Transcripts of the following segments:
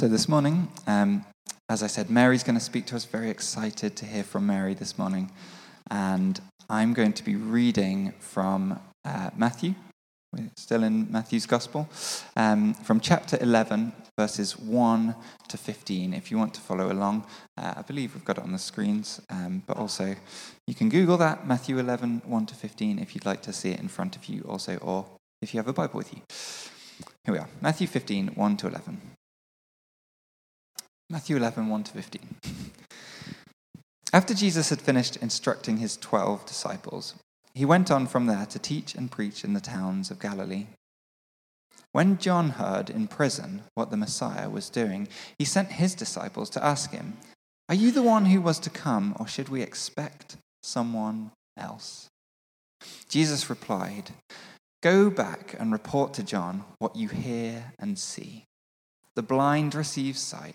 So this morning, um, as I said, Mary's going to speak to us. Very excited to hear from Mary this morning. And I'm going to be reading from uh, Matthew. We're still in Matthew's Gospel, um, from chapter 11, verses 1 to 15. If you want to follow along, uh, I believe we've got it on the screens, um, but also you can Google that, Matthew 11, 1 to 15, if you'd like to see it in front of you also, or if you have a Bible with you. Here we are, Matthew 15, 1 to 11. Matthew 11, 1 to 15. After Jesus had finished instructing his twelve disciples, he went on from there to teach and preach in the towns of Galilee. When John heard in prison what the Messiah was doing, he sent his disciples to ask him, Are you the one who was to come, or should we expect someone else? Jesus replied, Go back and report to John what you hear and see. The blind receive sight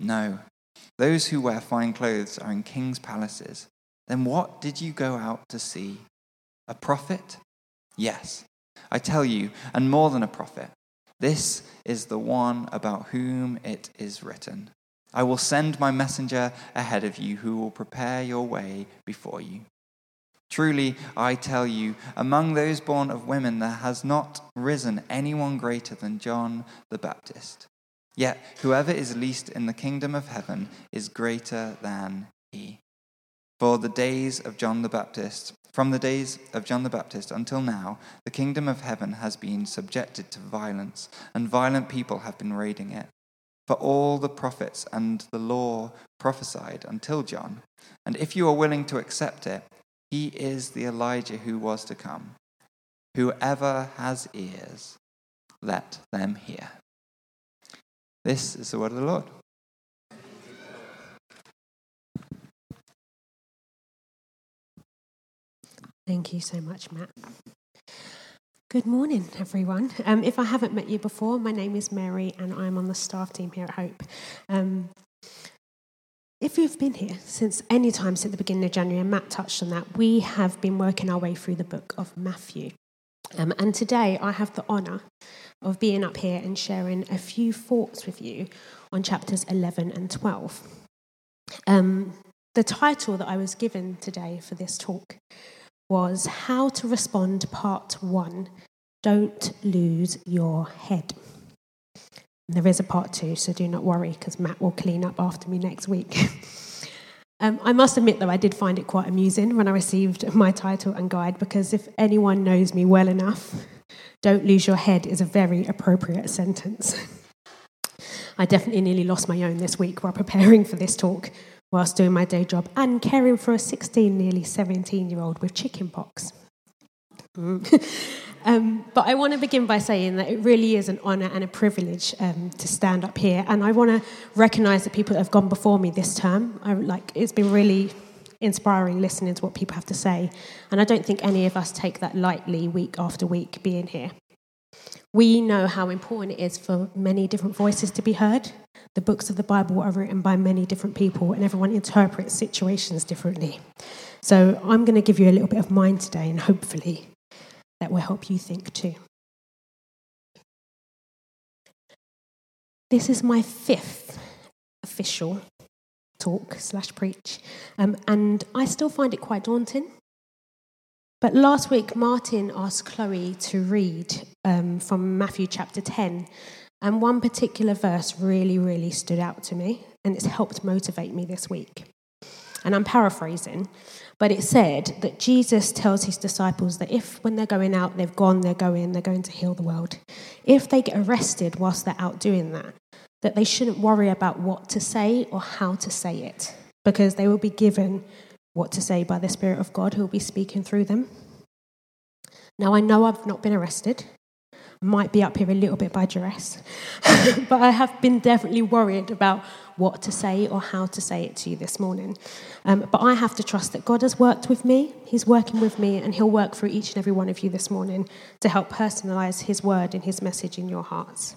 No. Those who wear fine clothes are in king's palaces. Then what did you go out to see? A prophet? Yes, I tell you, and more than a prophet. This is the one about whom it is written I will send my messenger ahead of you who will prepare your way before you. Truly, I tell you, among those born of women, there has not risen anyone greater than John the Baptist. Yet whoever is least in the kingdom of heaven is greater than he. For the days of John the Baptist, from the days of John the Baptist until now, the kingdom of heaven has been subjected to violence, and violent people have been raiding it. For all the prophets and the law prophesied until John. And if you are willing to accept it, he is the Elijah who was to come. Whoever has ears, let them hear. This is the word of the Lord. Thank you so much, Matt. Good morning, everyone. Um, if I haven't met you before, my name is Mary and I'm on the staff team here at Hope. Um, if you've been here since any time since the beginning of January, and Matt touched on that, we have been working our way through the book of Matthew. Um, and today I have the honour of being up here and sharing a few thoughts with you on chapters 11 and 12. Um, the title that I was given today for this talk was How to Respond Part 1 Don't Lose Your Head. And there is a part two, so do not worry because Matt will clean up after me next week. Um, I must admit, though, I did find it quite amusing when I received my title and guide because if anyone knows me well enough, don't lose your head is a very appropriate sentence. I definitely nearly lost my own this week while preparing for this talk, whilst doing my day job and caring for a 16, nearly 17 year old with chickenpox. Um, but I want to begin by saying that it really is an honour and a privilege um, to stand up here, and I want to recognise the people that have gone before me this term. I, like it's been really inspiring listening to what people have to say, and I don't think any of us take that lightly week after week being here. We know how important it is for many different voices to be heard. The books of the Bible are written by many different people, and everyone interprets situations differently. So I'm going to give you a little bit of mine today, and hopefully that will help you think too. This is my fifth official talk slash preach, um, and I still find it quite daunting. But last week, Martin asked Chloe to read um, from Matthew chapter 10, and one particular verse really, really stood out to me, and it's helped motivate me this week. And I'm paraphrasing, but it said that Jesus tells his disciples that if, when they're going out, they've gone, they're going, they're going to heal the world. If they get arrested whilst they're out doing that, that they shouldn't worry about what to say or how to say it, because they will be given what to say by the Spirit of God who will be speaking through them. Now, I know I've not been arrested. Might be up here a little bit by duress, but I have been definitely worried about what to say or how to say it to you this morning. Um, but I have to trust that God has worked with me, He's working with me, and He'll work through each and every one of you this morning to help personalize His word and His message in your hearts.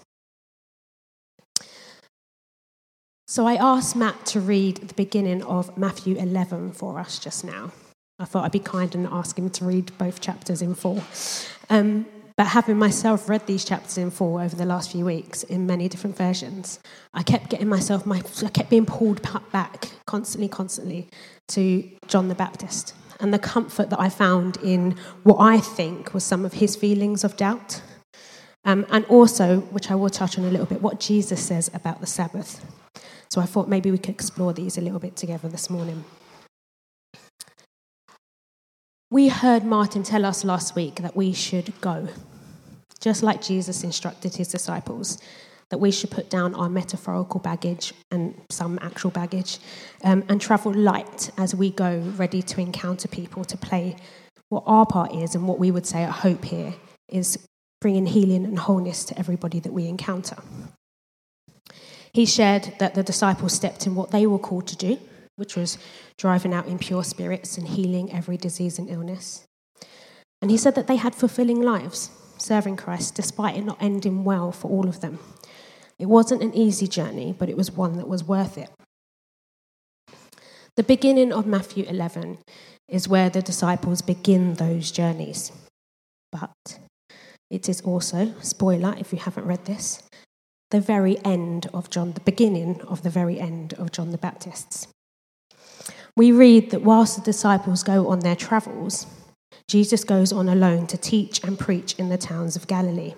So I asked Matt to read the beginning of Matthew 11 for us just now. I thought I'd be kind and ask him to read both chapters in full. Um, but having myself read these chapters in full over the last few weeks in many different versions, I kept getting myself, my, I kept being pulled back constantly, constantly to John the Baptist and the comfort that I found in what I think was some of his feelings of doubt. Um, and also, which I will touch on a little bit, what Jesus says about the Sabbath. So I thought maybe we could explore these a little bit together this morning. We heard Martin tell us last week that we should go, just like Jesus instructed his disciples, that we should put down our metaphorical baggage and some actual baggage um, and travel light as we go, ready to encounter people, to play what our part is and what we would say at Hope here is bringing healing and wholeness to everybody that we encounter. He shared that the disciples stepped in what they were called to do, which was driving out impure spirits and healing every disease and illness. And he said that they had fulfilling lives, serving Christ, despite it not ending well for all of them. It wasn't an easy journey, but it was one that was worth it. The beginning of Matthew 11 is where the disciples begin those journeys. But it is also, spoiler if you haven't read this, the very end of John, the beginning of the very end of John the Baptist's. We read that whilst the disciples go on their travels, Jesus goes on alone to teach and preach in the towns of Galilee.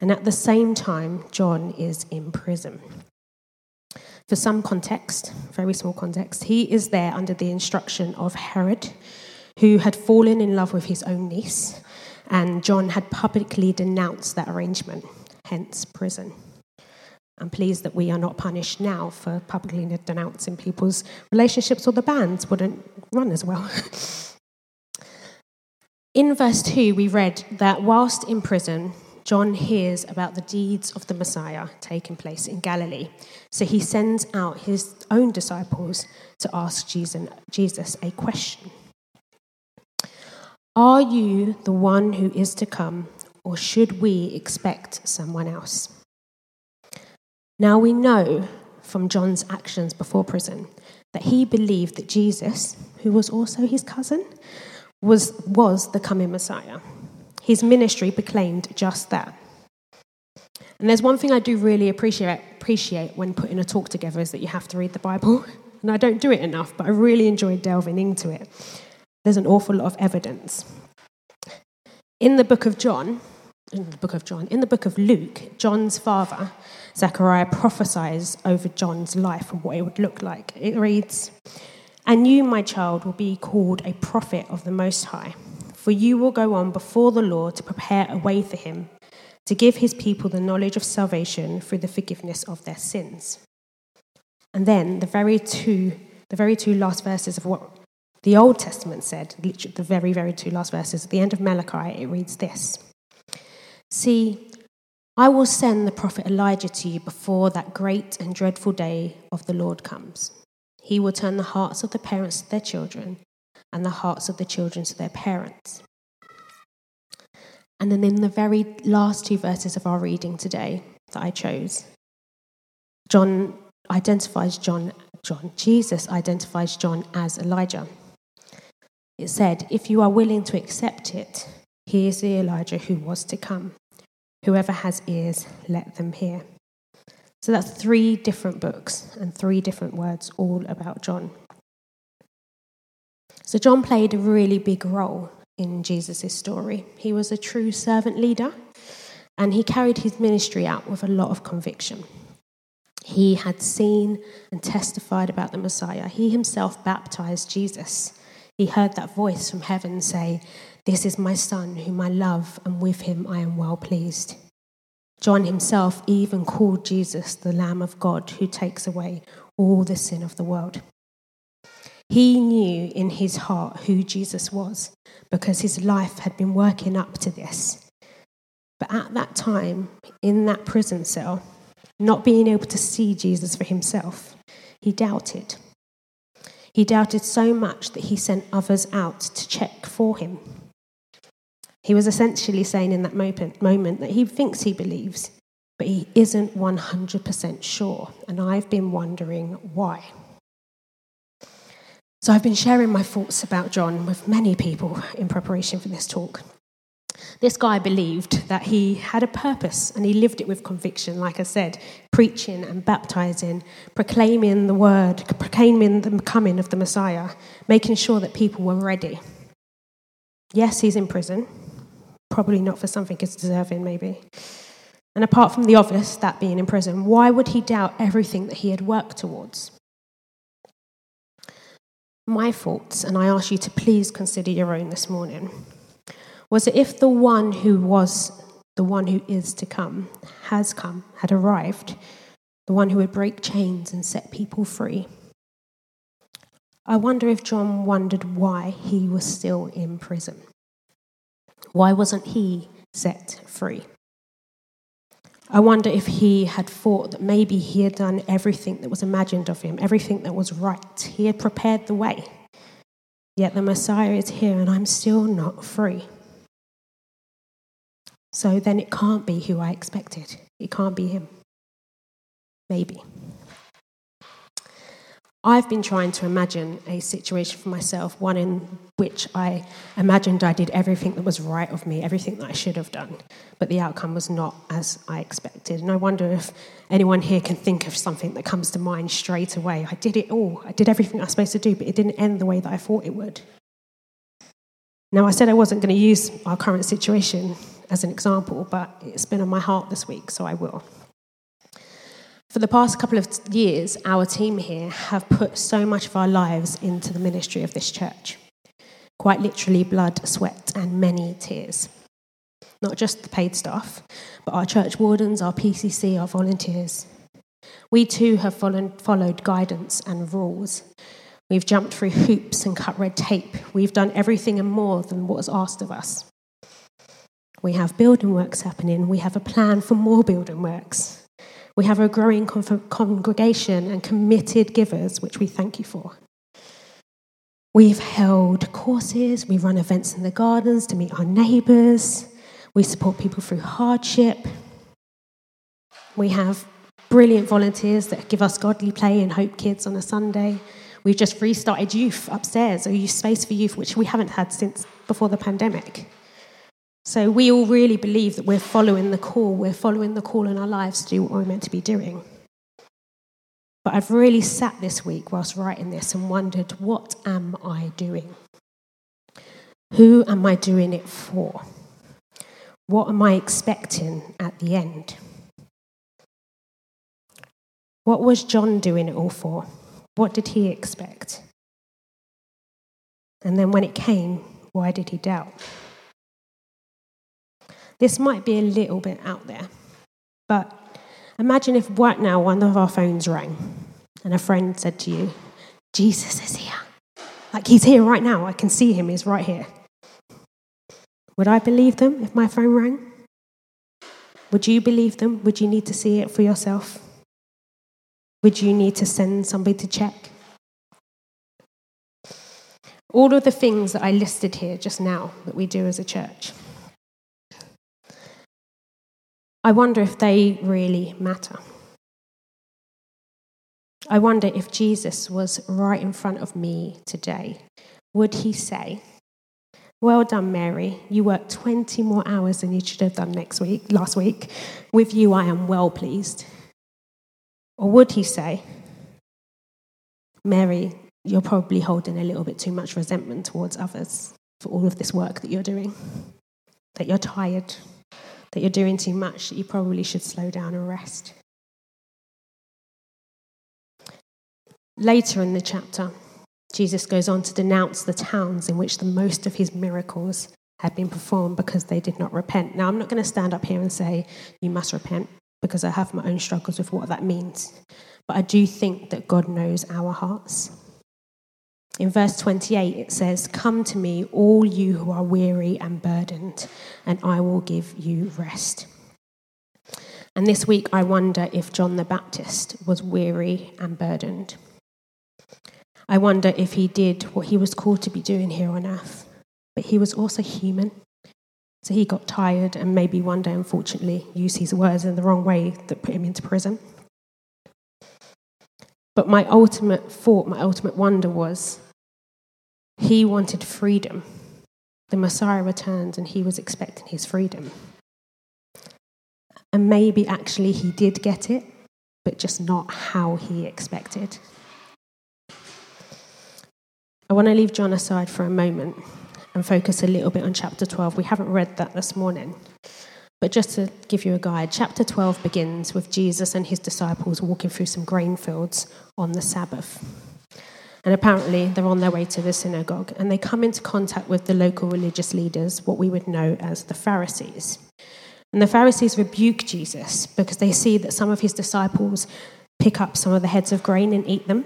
And at the same time, John is in prison. For some context, very small context, he is there under the instruction of Herod, who had fallen in love with his own niece, and John had publicly denounced that arrangement hence prison. I'm pleased that we are not punished now for publicly denouncing people's relationships, or the bands wouldn't run as well. in verse 2, we read that whilst in prison, John hears about the deeds of the Messiah taking place in Galilee. So he sends out his own disciples to ask Jesus a question Are you the one who is to come, or should we expect someone else? Now we know from John's actions before prison that he believed that Jesus, who was also his cousin, was, was the coming Messiah. His ministry proclaimed just that. And there's one thing I do really appreciate, appreciate when putting a talk together is that you have to read the Bible. And I don't do it enough, but I really enjoy delving into it. There's an awful lot of evidence. In the book of John, in the book of John. In the book of Luke, John's father, Zechariah, prophesies over John's life and what it would look like. It reads, And you, my child, will be called a prophet of the Most High, for you will go on before the Lord to prepare a way for him, to give his people the knowledge of salvation through the forgiveness of their sins. And then the very two, the very two last verses of what the Old Testament said, the very, very two last verses, at the end of Malachi, it reads this. See, I will send the prophet Elijah to you before that great and dreadful day of the Lord comes. He will turn the hearts of the parents to their children and the hearts of the children to their parents. And then in the very last two verses of our reading today that I chose, John identifies John, John, Jesus identifies John as Elijah. It said, If you are willing to accept it, he is the Elijah who was to come. Whoever has ears, let them hear. So that's three different books and three different words, all about John. So John played a really big role in Jesus' story. He was a true servant leader and he carried his ministry out with a lot of conviction. He had seen and testified about the Messiah. He himself baptized Jesus. He heard that voice from heaven say, this is my son, whom I love, and with him I am well pleased. John himself even called Jesus the Lamb of God who takes away all the sin of the world. He knew in his heart who Jesus was because his life had been working up to this. But at that time, in that prison cell, not being able to see Jesus for himself, he doubted. He doubted so much that he sent others out to check for him. He was essentially saying in that moment, that he thinks he believes, but he isn't 100% sure. And I've been wondering why. So I've been sharing my thoughts about John with many people in preparation for this talk. This guy believed that he had a purpose and he lived it with conviction, like I said, preaching and baptizing, proclaiming the word, proclaiming the coming of the Messiah, making sure that people were ready. Yes, he's in prison, probably not for something he's deserving, maybe. And apart from the obvious, that being in prison, why would he doubt everything that he had worked towards? My thoughts, and I ask you to please consider your own this morning was that if the one who was the one who is to come has come, had arrived, the one who would break chains and set people free. I wonder if John wondered why he was still in prison. Why wasn't he set free? I wonder if he had thought that maybe he had done everything that was imagined of him, everything that was right. He had prepared the way. Yet the Messiah is here and I'm still not free. So then it can't be who I expected. It can't be him. Maybe. I've been trying to imagine a situation for myself, one in which I imagined I did everything that was right of me, everything that I should have done, but the outcome was not as I expected. And I wonder if anyone here can think of something that comes to mind straight away. I did it all, I did everything I was supposed to do, but it didn't end the way that I thought it would. Now, I said I wasn't going to use our current situation as an example, but it's been on my heart this week, so I will. For the past couple of years, our team here have put so much of our lives into the ministry of this church. Quite literally, blood, sweat, and many tears. Not just the paid staff, but our church wardens, our PCC, our volunteers. We too have followed guidance and rules. We've jumped through hoops and cut red tape. We've done everything and more than what was asked of us. We have building works happening. We have a plan for more building works. We have a growing con- congregation and committed givers, which we thank you for. We've held courses, we run events in the gardens to meet our neighbours, we support people through hardship. We have brilliant volunteers that give us godly play and hope kids on a Sunday. We've just restarted youth upstairs, a youth space for youth, which we haven't had since before the pandemic. So we all really believe that we're following the call. We're following the call in our lives to do what we're meant to be doing. But I've really sat this week whilst writing this and wondered, what am I doing? Who am I doing it for? What am I expecting at the end? What was John doing it all for? What did he expect? And then when it came, why did he doubt? This might be a little bit out there, but imagine if right now one of our phones rang and a friend said to you, Jesus is here. Like he's here right now. I can see him. He's right here. Would I believe them if my phone rang? Would you believe them? Would you need to see it for yourself? Would you need to send somebody to check? All of the things that I listed here just now that we do as a church. I wonder if they really matter. I wonder if Jesus was right in front of me today, would he say, Well done, Mary. You worked 20 more hours than you should have done next week, last week. With you, I am well pleased. Or would he say, Mary, you're probably holding a little bit too much resentment towards others for all of this work that you're doing, that you're tired, that you're doing too much, that you probably should slow down and rest. Later in the chapter, Jesus goes on to denounce the towns in which the most of his miracles had been performed because they did not repent. Now, I'm not going to stand up here and say, you must repent, because I have my own struggles with what that means. But I do think that God knows our hearts. In verse 28, it says, Come to me, all you who are weary and burdened, and I will give you rest. And this week, I wonder if John the Baptist was weary and burdened. I wonder if he did what he was called to be doing here on earth, but he was also human. So he got tired and maybe one day, unfortunately, used his words in the wrong way that put him into prison. But my ultimate thought, my ultimate wonder was he wanted freedom. The Messiah returned and he was expecting his freedom. And maybe actually he did get it, but just not how he expected. I want to leave John aside for a moment and focus a little bit on chapter 12. We haven't read that this morning. But just to give you a guide, chapter 12 begins with Jesus and his disciples walking through some grain fields on the Sabbath. And apparently, they're on their way to the synagogue and they come into contact with the local religious leaders, what we would know as the Pharisees. And the Pharisees rebuke Jesus because they see that some of his disciples pick up some of the heads of grain and eat them.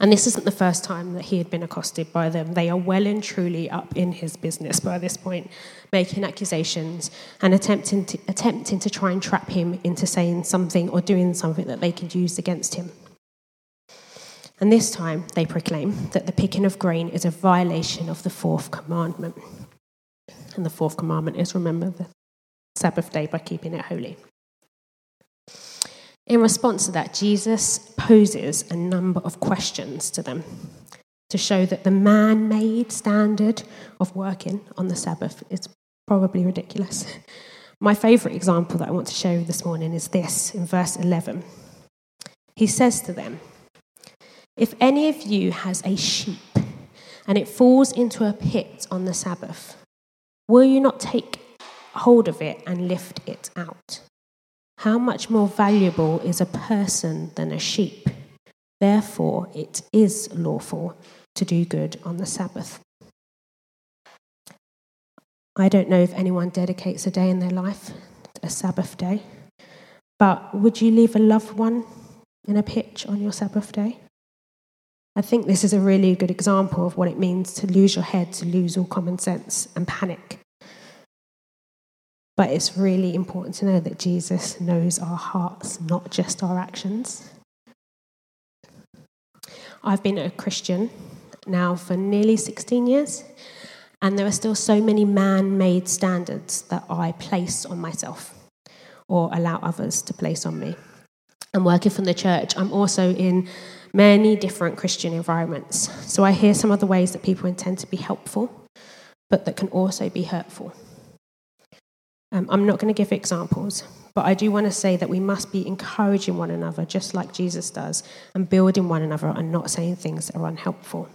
And this isn't the first time that he had been accosted by them. They are well and truly up in his business by this point, making accusations and attempting to, attempting to try and trap him into saying something or doing something that they could use against him. And this time they proclaim that the picking of grain is a violation of the fourth commandment. And the fourth commandment is remember the Sabbath day by keeping it holy. In response to that, Jesus poses a number of questions to them to show that the man made standard of working on the Sabbath is probably ridiculous. My favourite example that I want to show you this morning is this in verse 11. He says to them, If any of you has a sheep and it falls into a pit on the Sabbath, will you not take hold of it and lift it out? How much more valuable is a person than a sheep? Therefore, it is lawful to do good on the Sabbath. I don't know if anyone dedicates a day in their life, a Sabbath day, but would you leave a loved one in a pitch on your Sabbath day? I think this is a really good example of what it means to lose your head, to lose all common sense and panic. But it's really important to know that Jesus knows our hearts, not just our actions. I've been a Christian now for nearly 16 years, and there are still so many man made standards that I place on myself or allow others to place on me. I'm working from the church. I'm also in many different Christian environments. So I hear some of the ways that people intend to be helpful, but that can also be hurtful. Um, I'm not going to give examples, but I do want to say that we must be encouraging one another, just like Jesus does, and building one another and not saying things that are unhelpful.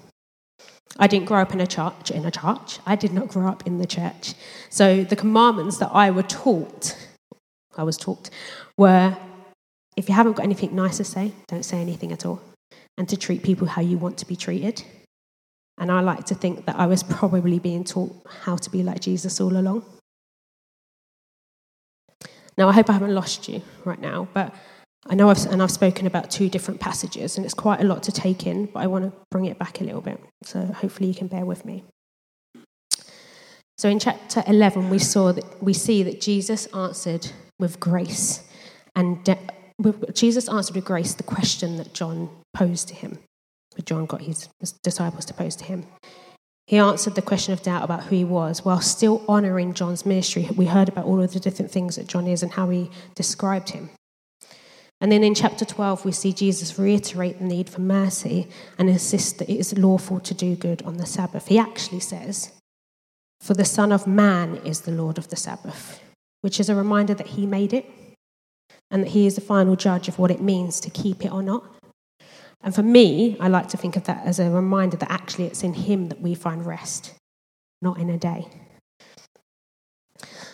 I didn't grow up in a church, in a church. I did not grow up in the church. So the commandments that I were taught, I was taught, were if you haven't got anything nice to say, don't say anything at all. And to treat people how you want to be treated. And I like to think that I was probably being taught how to be like Jesus all along. Now, I hope I haven't lost you right now, but I know I've, and I've spoken about two different passages, and it's quite a lot to take in, but I want to bring it back a little bit. So hopefully you can bear with me. So in chapter 11, we, saw that, we see that Jesus answered with grace. And de- Jesus answered with grace the question that John posed to him. But John got his disciples to pose to him. He answered the question of doubt about who he was while still honoring John's ministry. We heard about all of the different things that John is and how he described him. And then in chapter 12, we see Jesus reiterate the need for mercy and insist that it is lawful to do good on the Sabbath. He actually says, For the Son of Man is the Lord of the Sabbath, which is a reminder that he made it and that he is the final judge of what it means to keep it or not. And for me, I like to think of that as a reminder that actually it's in Him that we find rest, not in a day.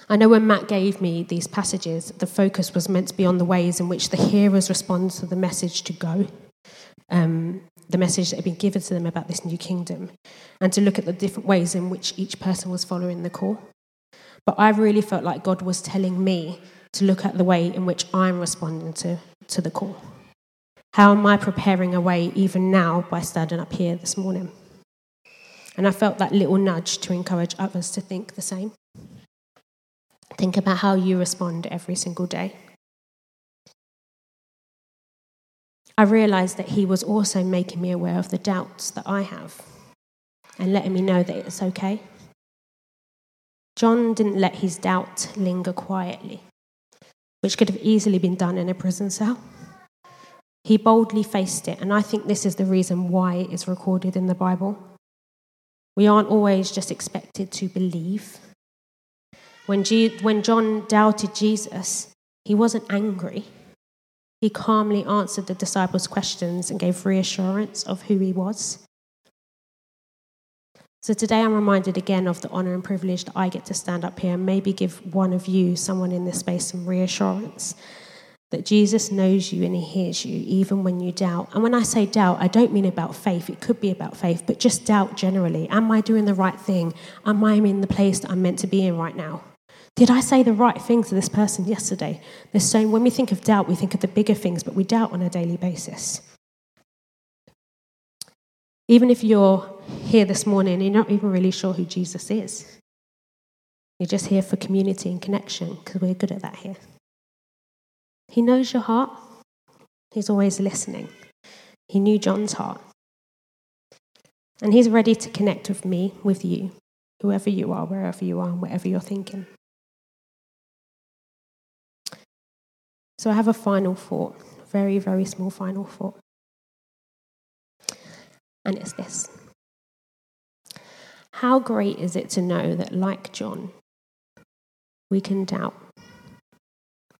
I know when Matt gave me these passages, the focus was meant to be on the ways in which the hearers respond to the message to go, um, the message that had been given to them about this new kingdom, and to look at the different ways in which each person was following the call. But I really felt like God was telling me to look at the way in which I'm responding to, to the call. How am I preparing a way even now by standing up here this morning? And I felt that little nudge to encourage others to think the same. Think about how you respond every single day. I realized that he was also making me aware of the doubts that I have and letting me know that it's okay. John didn't let his doubt linger quietly, which could have easily been done in a prison cell. He boldly faced it, and I think this is the reason why it is recorded in the Bible. We aren't always just expected to believe. When, G- when John doubted Jesus, he wasn't angry. He calmly answered the disciples' questions and gave reassurance of who he was. So today I'm reminded again of the honor and privilege that I get to stand up here and maybe give one of you, someone in this space, some reassurance that Jesus knows you and he hears you even when you doubt. And when I say doubt, I don't mean about faith. It could be about faith, but just doubt generally. Am I doing the right thing? Am I in the place that I'm meant to be in right now? Did I say the right thing to this person yesterday? There's so when we think of doubt, we think of the bigger things, but we doubt on a daily basis. Even if you're here this morning, you're not even really sure who Jesus is. You're just here for community and connection because we're good at that here. He knows your heart. He's always listening. He knew John's heart. And he's ready to connect with me, with you, whoever you are, wherever you are, and whatever you're thinking. So I have a final thought, very, very small final thought. And it's this How great is it to know that, like John, we can doubt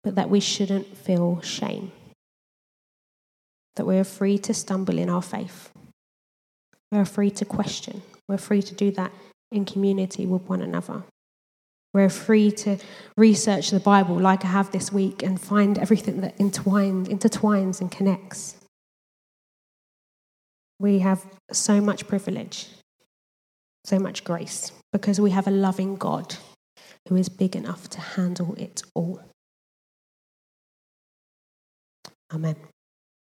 but that we shouldn't feel shame. That we're free to stumble in our faith. We're free to question. We're free to do that in community with one another. We're free to research the Bible like I have this week and find everything that entwines, intertwines and connects. We have so much privilege, so much grace, because we have a loving God who is big enough to handle it all. Amen.